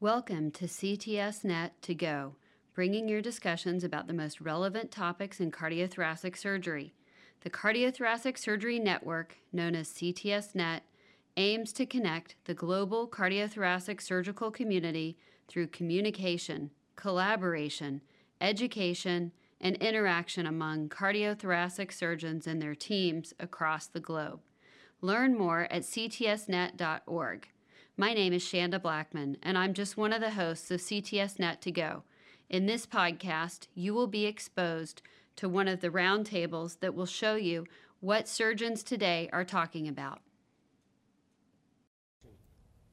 Welcome to CTSNet to Go, bringing your discussions about the most relevant topics in cardiothoracic surgery. The Cardiothoracic Surgery Network, known as CTSNet, aims to connect the global cardiothoracic surgical community through communication, collaboration, education, and interaction among cardiothoracic surgeons and their teams across the globe. Learn more at ctsnet.org. My name is Shanda Blackman, and I'm just one of the hosts of CTS Net to Go. In this podcast, you will be exposed to one of the roundtables that will show you what surgeons today are talking about.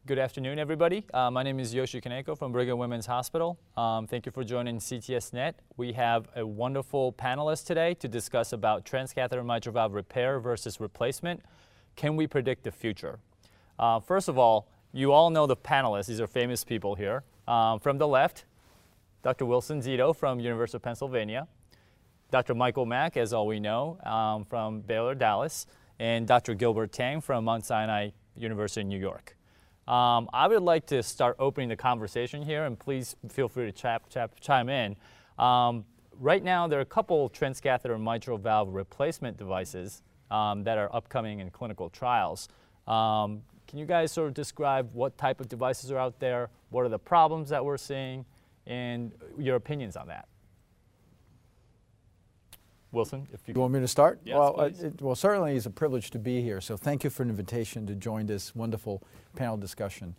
Good afternoon, everybody. Uh, my name is Yoshi Kaneko from Brigham Women's Hospital. Um, thank you for joining CTS Net. We have a wonderful panelist today to discuss about transcatheter mitral valve repair versus replacement. Can we predict the future? Uh, first of all, you all know the panelists. These are famous people here. Um, from the left, Dr. Wilson Szeto from University of Pennsylvania, Dr. Michael Mack, as all we know, um, from Baylor Dallas, and Dr. Gilbert Tang from Mount Sinai University in New York. Um, I would like to start opening the conversation here, and please feel free to chap, chap, chime in. Um, right now, there are a couple transcatheter mitral valve replacement devices um, that are upcoming in clinical trials. Um, can you guys sort of describe what type of devices are out there? What are the problems that we're seeing? And your opinions on that? Wilson, if you, you want me to start? Yes, well, uh, it, well, certainly it's a privilege to be here. So thank you for an invitation to join this wonderful panel discussion.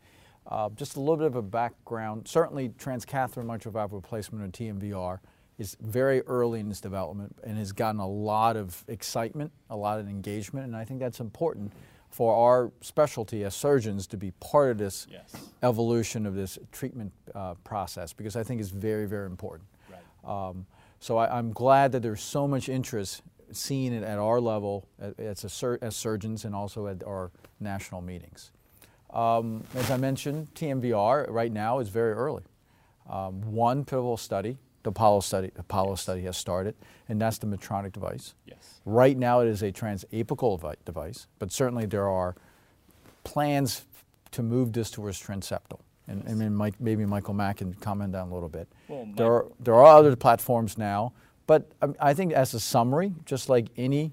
Uh, just a little bit of a background. Certainly, transcatheter mitral valve replacement or TMVR is very early in its development and has gotten a lot of excitement, a lot of engagement, and I think that's important for our specialty as surgeons to be part of this Yes. evolution of this treatment uh, process because I think it's very, very important. Right. Um, so I, I'm glad that there's so much interest seeing it at our level as, a sur- as surgeons and also at our national meetings. Um, as I mentioned, TMVR right now is very early. Um, one pivotal study, the Apollo study, Apollo study has started, and that's the Medtronic device. yes. Right now, it is a transapical device, but certainly there are plans to move this towards transeptal. And, and then Mike, maybe Michael Mack can comment on a little bit. Well, there, are, there are other platforms now, but um, I think as a summary, just like any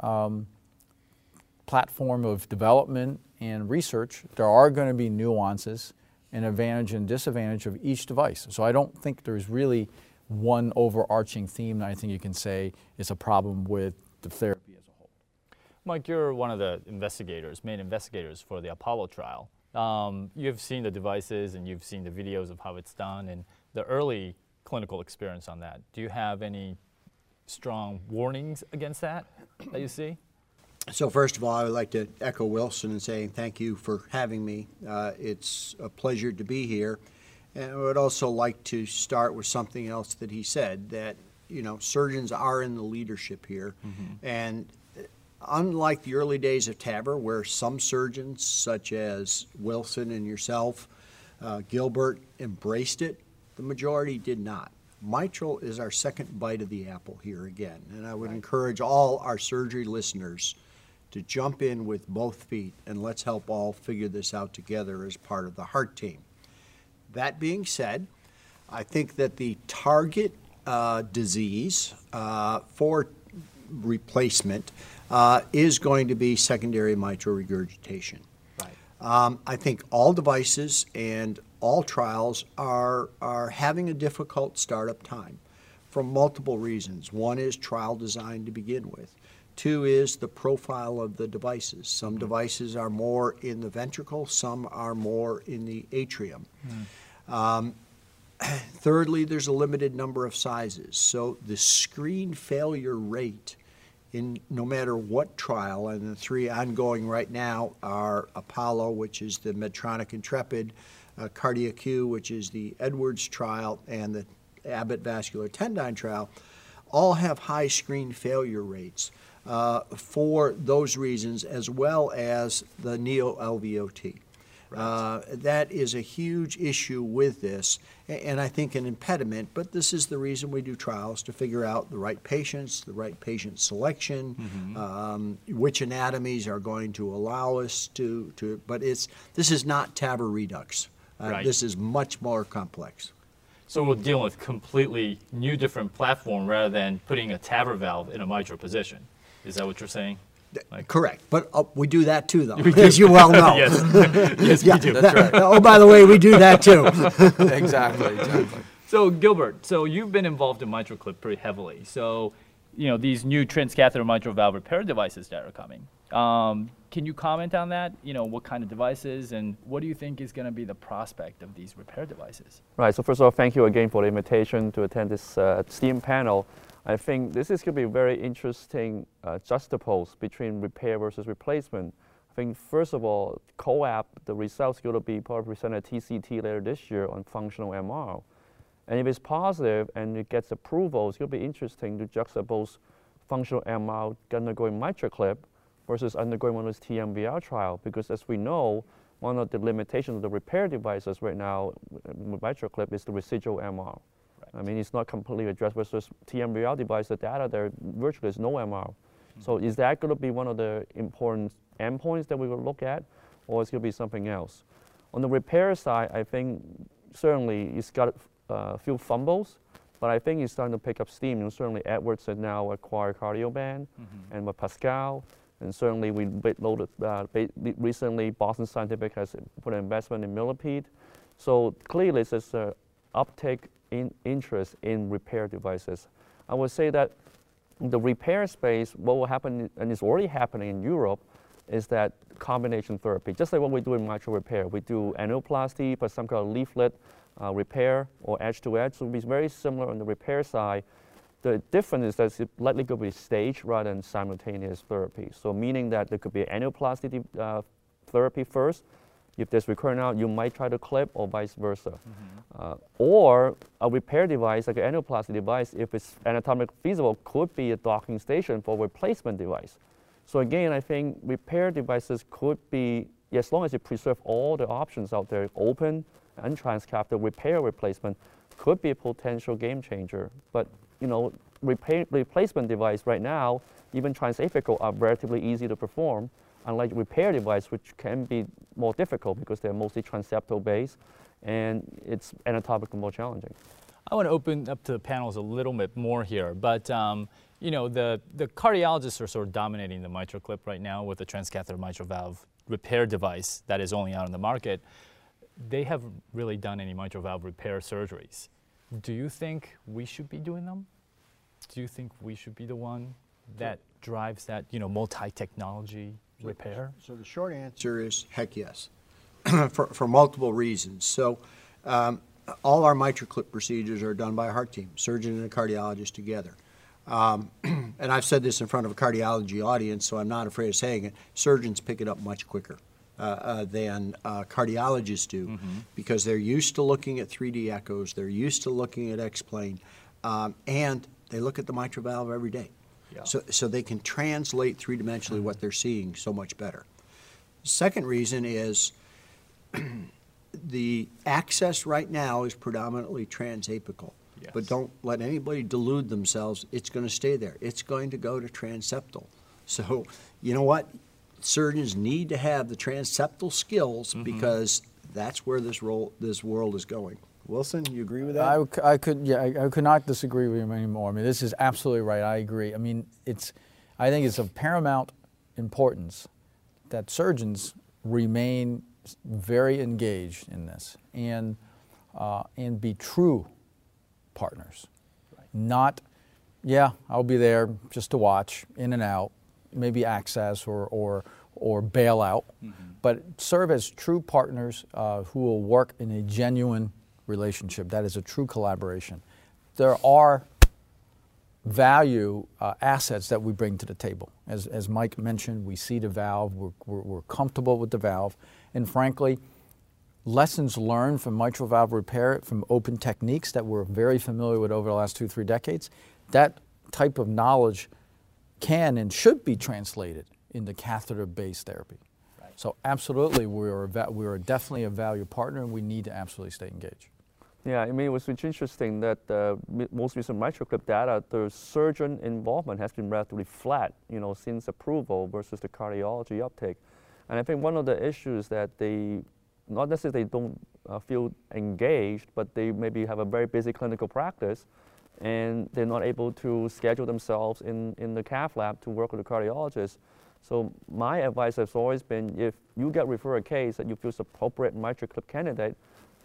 um, platform of development and research, there are going to be nuances and advantage and disadvantage of each device. So I don't think there's really one overarching theme that I think you can say is a problem with the therapy as a whole. Mike, you're one of the investigators, main investigators for the Apollo trial. Um, you've seen the devices and you've seen the videos of how it's done and the early clinical experience on that. Do you have any strong warnings against that that you see? So first of all, I would like to echo Wilson and say thank you for having me. Uh, it's a pleasure to be here. And I would also like to start with something else that he said, that, you know, surgeons are in the leadership here. And uh, unlike the early days of TAVR, where some surgeons, such as Wilson and yourself, uh, Gilbert, embraced it, the majority did not. Mitral is our second bite of the apple here again, and I would encourage all our surgery listeners to jump in with both feet and let's help all figure this out together as part of the heart team. That being said, I think that the target uh, disease uh, for replacement uh, is going to be secondary mitral regurgitation. Right. Um, I think all devices and all trials are, are having a difficult startup time for multiple reasons. One is trial design to begin with. Two is the profile of the devices. Some devices are more in the ventricle, some are more in the atrium. Um, thirdly, there's a limited number of sizes. So the screen failure rate in no matter what trial, and the three ongoing right now are Apollo, which is the Medtronic Intrepid, uh, which is the Edwards trial, and the Abbott Vascular Tendyne trial, all have high screen failure rates uh, for those reasons, as well as the Neo LVOT. Uh, that is a huge issue with this, and I think an impediment. But this is the reason we do trials to figure out the right patients, the right patient selection, um, which anatomies are going to allow us to. to but it's this is not TAVR redux. Uh, Right. This is much more complex. So we're dealing with completely new, different platform rather than putting a TAVR valve in a mitral position. Is that what you're saying? Like- Correct, but uh, we do that too, though, as you well know. yes, yes, Yeah, we do. that- Oh, by the way, we do that too. exactly, exactly. So Gilbert, so you've been involved in MitraClip pretty heavily. So, you know, these new transcatheter mitral valve repair devices that are coming. Um, can you comment on that? You know, what kind of devices and what do you think is going to be the prospect of these repair devices? Right. So first of all, thank you again for the invitation to attend this uh, STEAM panel. I think this is going to be a very interesting uh, juxtapose between repair versus replacement. I think first of all, COAPT, the results going to be probably presented at TCT later this year on functional MR. And if it's positive and it gets approval, it's going to be interesting to juxtapose functional MR undergoing MitraClip versus undergoing one of those TMVR trial. Because as we know, one of the limitations of the repair devices right now with MitraClip is the residual MR. I mean, it's not completely addressed versus TMVR device, the data there virtually is no MR. So is that going to be one of the important endpoints that we will look at, or is it going to be something else? On the repair side, I think certainly it's got uh, a few fumbles, but I think it's starting to pick up steam. And certainly Edwards has now acquired Cardioband, and with Pascal, and certainly we bit loaded uh, recently. Boston Scientific has put an investment in Millipede, so clearly there's an uptake in interest in repair devices. I would say that the repair space, what will happen, and it's already happening in Europe, is that combination therapy. Just like what we do in mitral repair, we do annuloplasty, but some kind of leaflet uh, repair or edge to edge. So it'll be very similar on the repair side. The difference is that it's likely going to be staged rather than simultaneous therapy. So meaning that there could be annuloplasty uh, therapy first. If there's recurrent out, you might try to clip or vice versa. Uh, or a repair device, like an annuloplasty device, if it's anatomically feasible, could be a docking station for replacement device. So again, I think repair devices could be, as long as you preserve all the options out there, open and transcatheter repair replacement could be a potential game changer. But you know, repair, replacement device right now, even transapical are relatively easy to perform, unlike repair device, which can be more difficult because they're mostly transeptal based and it's anatomically more challenging. I want to open up to the panels a little bit more here, but um, you know the the cardiologists are sort of dominating the mitral clip right now with the transcatheter mitral valve repair device that is only out on the market. They haven't really done any mitral valve repair surgeries. Do you think we should be doing them? Do you think we should be the one that drives that you know multi-technology repair? So the short answer is heck yes, for, for multiple reasons. So um, all our MitraClip procedures are done by a heart team, surgeon and a cardiologist together. Um, and I've said this in front of a cardiology audience, so I'm not afraid of saying it. Surgeons pick it up much quicker uh, uh, than uh, cardiologists do because they're used to looking at 3D echoes, they're used to looking at X-plane, um, and they look at the mitral valve every day. Yeah. So, so they can translate three-dimensionally what they're seeing so much better. Second reason is the access right now is predominantly transapical. But don't let anybody delude themselves, it's going to stay there. It's going to go to transeptal. So, you know what? Surgeons need to have the transeptal skills mm-hmm. because that's where this role, this world is going. Wilson, you agree with that? I, I could, yeah, I, I could not disagree with you anymore. I mean, this is absolutely right. I agree. I mean, it's, I think it's of paramount importance that surgeons remain very engaged in this and, uh, and be true partners. Not, yeah, I'll be there just to watch, in and out, maybe access or, or, or bail out, but serve as true partners uh, who will work in a genuine relationship. That is a true collaboration. There are value uh, assets that we bring to the table. As, as Mike mentioned, we see the valve, we're, we're, we're comfortable with the valve, and frankly, lessons learned from mitral valve repair from open techniques that we're very familiar with over the last two, three decades, that type of knowledge can and should be translated into catheter-based therapy. So absolutely, we are, we are definitely a value partner, and we need to absolutely stay engaged. Yeah, I mean, it was interesting that uh, most recent MitraClip data, the surgeon involvement has been relatively flat, you know, since approval versus the cardiology uptake. And I think one of the issues that they not necessarily they don't uh, feel engaged, but they maybe have a very busy clinical practice and they're not able to schedule themselves in, in the cath lab to work with a cardiologist. So my advice has always been if you get referred a case that you feel is appropriate MitraClip candidate,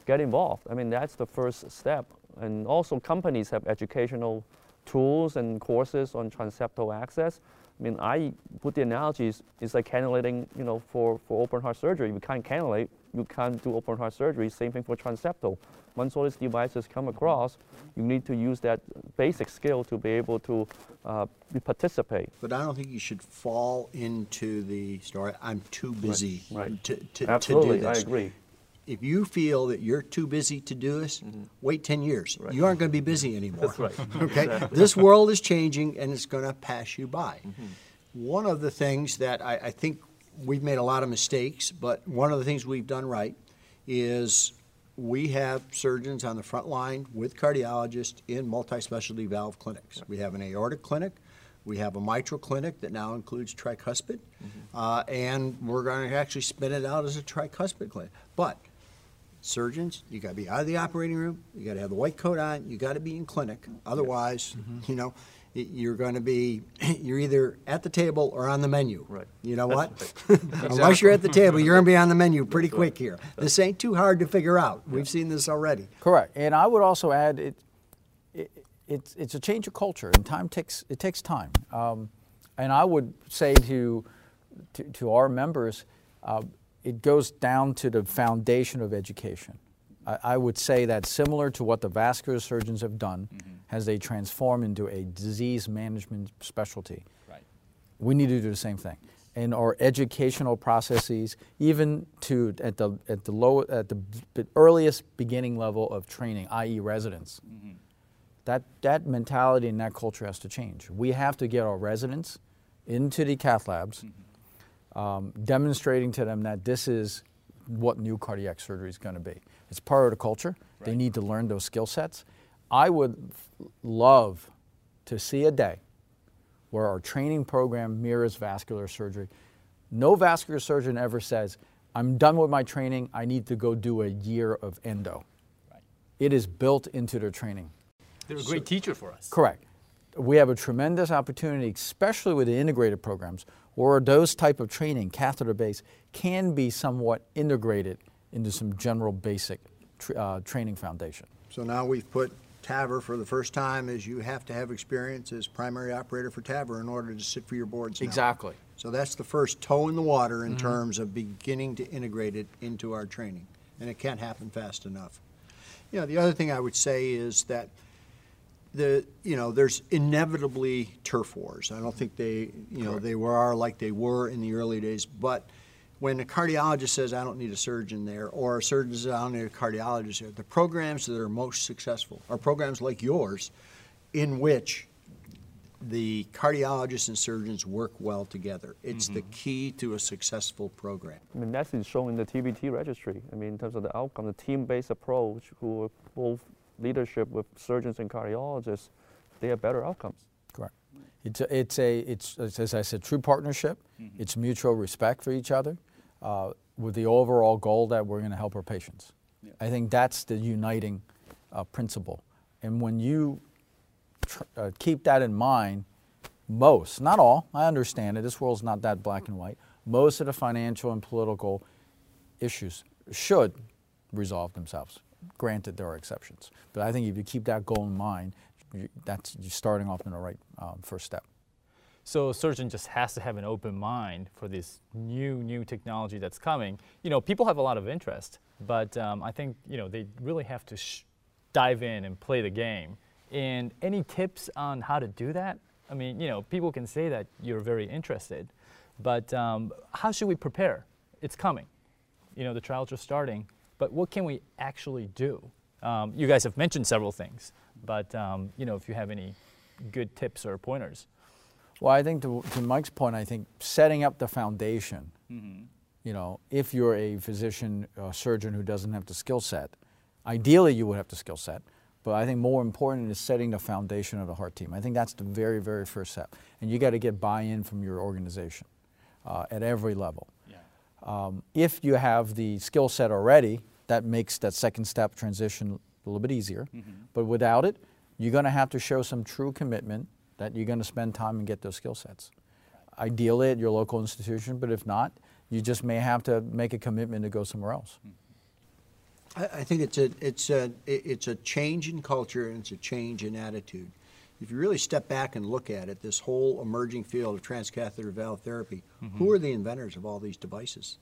get involved. I mean, that's the first step. And also companies have educational tools and courses on transeptal access. I mean, I put the analogies, it's like cannulating, you know, for, for open heart surgery. You can't cannulate, you can't do open heart surgery. Same thing for transeptal. Once all these devices come across, you need to use that basic skill to be able to uh, participate. But I don't think you should fall into the story, I'm too busy right. to, to, Absolutely, to do I agree. If you feel that you're too busy to do this, wait 10 years. Right. You aren't going to be busy anymore. That's right. Okay? This world is changing and it's going to pass you by. Mm-hmm. One of the things that I, I think we've made a lot of mistakes, but one of the things we've done right is we have surgeons on the front line with cardiologists in multi-specialty valve clinics. We have an aortic clinic, we have a mitral clinic that now includes tricuspid, uh, and we're going to actually spin it out as a tricuspid clinic. But surgeons, you got to be out of the operating room, you got to have the white coat on, you got to be in clinic. Otherwise, you know, you're going to be you're either at the table or on the menu. Right. You know That's what? Unless you're at the table, you're going to be on the menu pretty quick here. This ain't too hard to figure out. We've seen this already. Correct. And I would also add it, it, it's, it's a change of culture, and time takes, it takes time. Um, and I would say to, to, to our members, uh, it goes down to the foundation of education. I, I would say that similar to what the vascular surgeons have done mm-hmm. as they transform into a disease management specialty Right. we need to do the same thing in our educational processes even to at the at the low at the b- earliest beginning level of training i.e. residents mm-hmm. that that mentality and that culture has to change we have to get our residents into the cath labs mm-hmm. Um, demonstrating to them that this is what new cardiac surgery is going to be it's part of the culture they need to learn those skill sets i would love to see a day where our training program mirrors vascular surgery. No vascular surgeon ever says, I'm done with my training, I need to go do a year of endo. Right. It is built into their training. They're a great teacher for us. Correct. We have a tremendous opportunity, especially with the integrated programs, where those type of training, catheter based, can be somewhat integrated into some general basic tr- uh, training foundation. So now we've put TAVR for the first time as you have to have experience as primary operator for TAVR in order to sit for your boards now. So that's the first toe in the water in terms of beginning to integrate it into our training. And it can't happen fast enough. You know, the other thing I would say is that the, you know, there's inevitably turf wars. I don't think they, you know, they were are like they were in the early days. But when a cardiologist says, I don't need a surgeon there, or a surgeon says, I don't need a cardiologist there, the programs that are most successful are programs like yours in which the cardiologists and surgeons work well together. It's the mm-hmm. key to a successful program. I mean, that's is shown in the TVT registry. I mean, in terms of the outcome, the team-based approach, who are both leadership with surgeons and cardiologists, they have better outcomes. Correct. It's a, it's a it's, it's, as I said, true partnership. It's mutual respect for each other, uh, with the overall goal that we're going to help our patients. I think that's the uniting uh, principle. And when you tr- uh, keep that in mind, most, not all, I understand it. This world's not that black and white. Most of the financial and political issues should resolve themselves. Granted, there are exceptions, but I think if you keep that goal in mind, you- that's you're starting off in the right um, first step. So a surgeon just has to have an open mind for this new, new technology that's coming. You know, people have a lot of interest, but um, I think you know they really have to dive in and play the game. And any tips on how to do that? I mean, you know, people can say that you're very interested, but um, how should we prepare? It's coming. You know, the trials are starting, but what can we actually do? Um, you guys have mentioned several things, but um, you know, if you have any good tips or pointers. Well, I think to, to Mike's point, I think setting up the foundation. You know, if you're a physician, uh, surgeon who doesn't have the skill set, ideally you would have the skill set. But I think more important is setting the foundation of the heart team. I think that's the very, very first step, and you got to get buy-in from your organization uh, at every level. Um, if you have the skill set already, that makes that second step transition a little bit easier. But without it, you're going to have to show some true commitment that you're going to spend time and get those skill sets. Ideally at your local institution, but if not, you just may have to make a commitment to go somewhere else. I, I think it's a, it's a, it's a change in culture and it's a change in attitude. If you really step back and look at it, this whole emerging field of transcatheter valve therapy, who are the inventors of all these devices?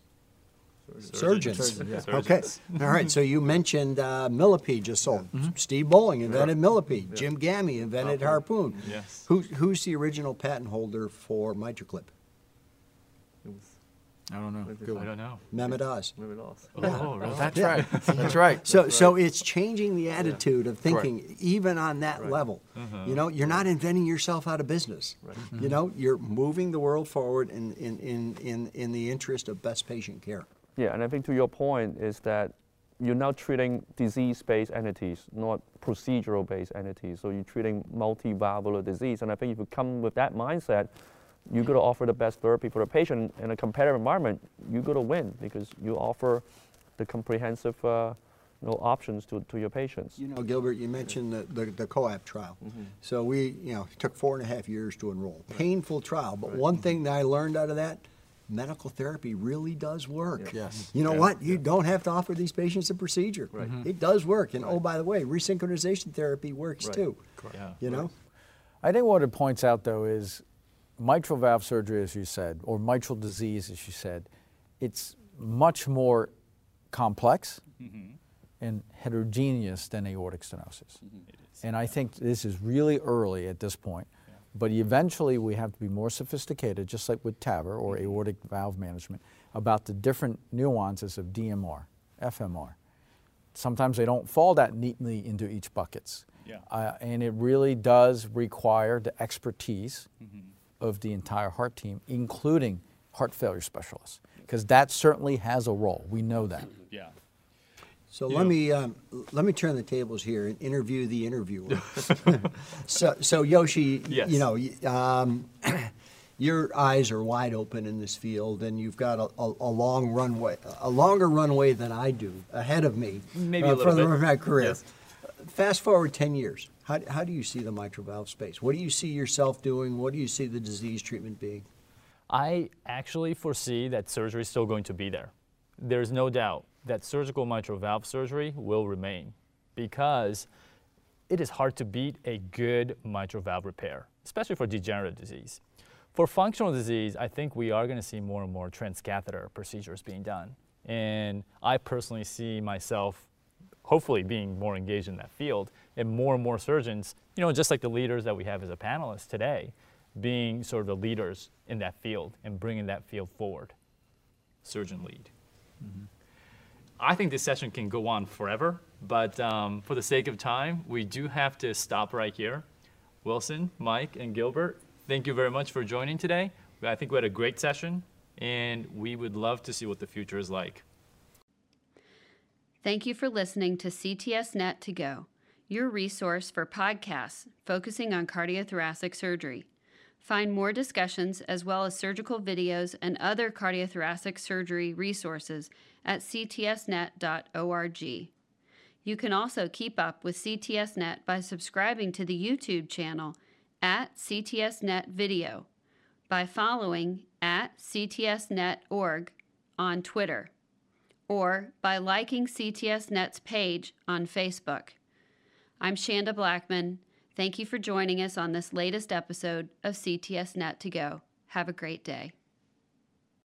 Surgeons. Surgeons. Okay, all right, so you mentioned uh, millipede just so. Steve Bolling invented millipede. Jim Gammie invented harpoon. Yes. Who, who's the original patent holder for MitraClip? I don't know. I don't know. Mehmet Oz. Maybe lost. Oh, really? That's right. That's right. So, so it's changing the attitude of thinking, even on that level. Uh-huh. You know, you're not inventing yourself out of business. You mm-hmm. know, you're moving the world forward in, in, in, in, in the interest of best patient care. Yeah, and I think to your point is that you're now treating disease-based entities, not procedural-based entities. So you're treating multivalvular disease, and I think if you come with that mindset, you got to offer the best therapy for the patient in a competitive environment. You got to win because you offer the comprehensive, uh, you know, options to, to your patients. You know, Gilbert, you mentioned the, the, the COAPT trial. Mm-hmm. So we, you know, it took four and a half years to enroll. Painful trial, but one mm-hmm. thing that I learned out of that, medical therapy really does work. Yes. You know Yeah. what? You don't have to offer these patients a procedure. Right. Mm-hmm. It does work. And oh, by the way, resynchronization therapy works Right. too. Yeah. You know? I think what it points out, though, is mitral valve surgery, as you said, or mitral disease, as you said, it's much more complex mm-hmm. and heterogeneous than aortic stenosis. Mm-hmm. And I think this is really early at this point. But eventually, we have to be more sophisticated, just like with TAVR or mm-hmm. aortic valve management, about the different nuances of DMR, FMR. Sometimes they don't fall that neatly into each buckets. Yeah. Uh, and it really does require the expertise of the entire heart team, including heart failure specialists, because that certainly has a role. We know that. Yeah. So You let know- me um, let me turn the tables here and interview the interviewer. so, so Yoshi, Yes. you know, um, your eyes are wide open in this field, and you've got a, a, a long runway, a longer runway than I do ahead of me Maybe uh, a for little the bit. rest of my career. Yes. Fast forward ten years. How, how do you see the mitral valve space? What do you see yourself doing? What do you see the disease treatment being? I actually foresee that surgery is still going to be there. There's no doubt that surgical mitral valve surgery will remain because it is hard to beat a good mitral valve repair, especially for degenerative disease. For functional disease, I think we are going to see more and more transcatheter procedures being done. And I personally see myself hopefully being more engaged in that field and more and more surgeons, you know, just like the leaders that we have as a panelist today, being sort of the leaders in that field and bringing that field forward. Surgeon lead. I think this session can go on forever, but um, for the sake of time, we do have to stop right here. Wilson, Mike, and Gilbert, thank you very much for joining today. I think we had a great session, and we would love to see what the future is like. Thank you for listening to CTSNet to Go, your resource for podcasts focusing on cardiothoracic surgery. Find more discussions as well as surgical videos and other cardiothoracic surgery resources at ctsnet.org. You can also keep up with CTSNet by subscribing to the YouTube channel at CTSNet Video, by following at CTSNet.org on Twitter or by liking CTSNet's page on Facebook. I'm Shanda Blackman. Thank you for joining us on this latest episode of CTS Net to Go. Have a great day.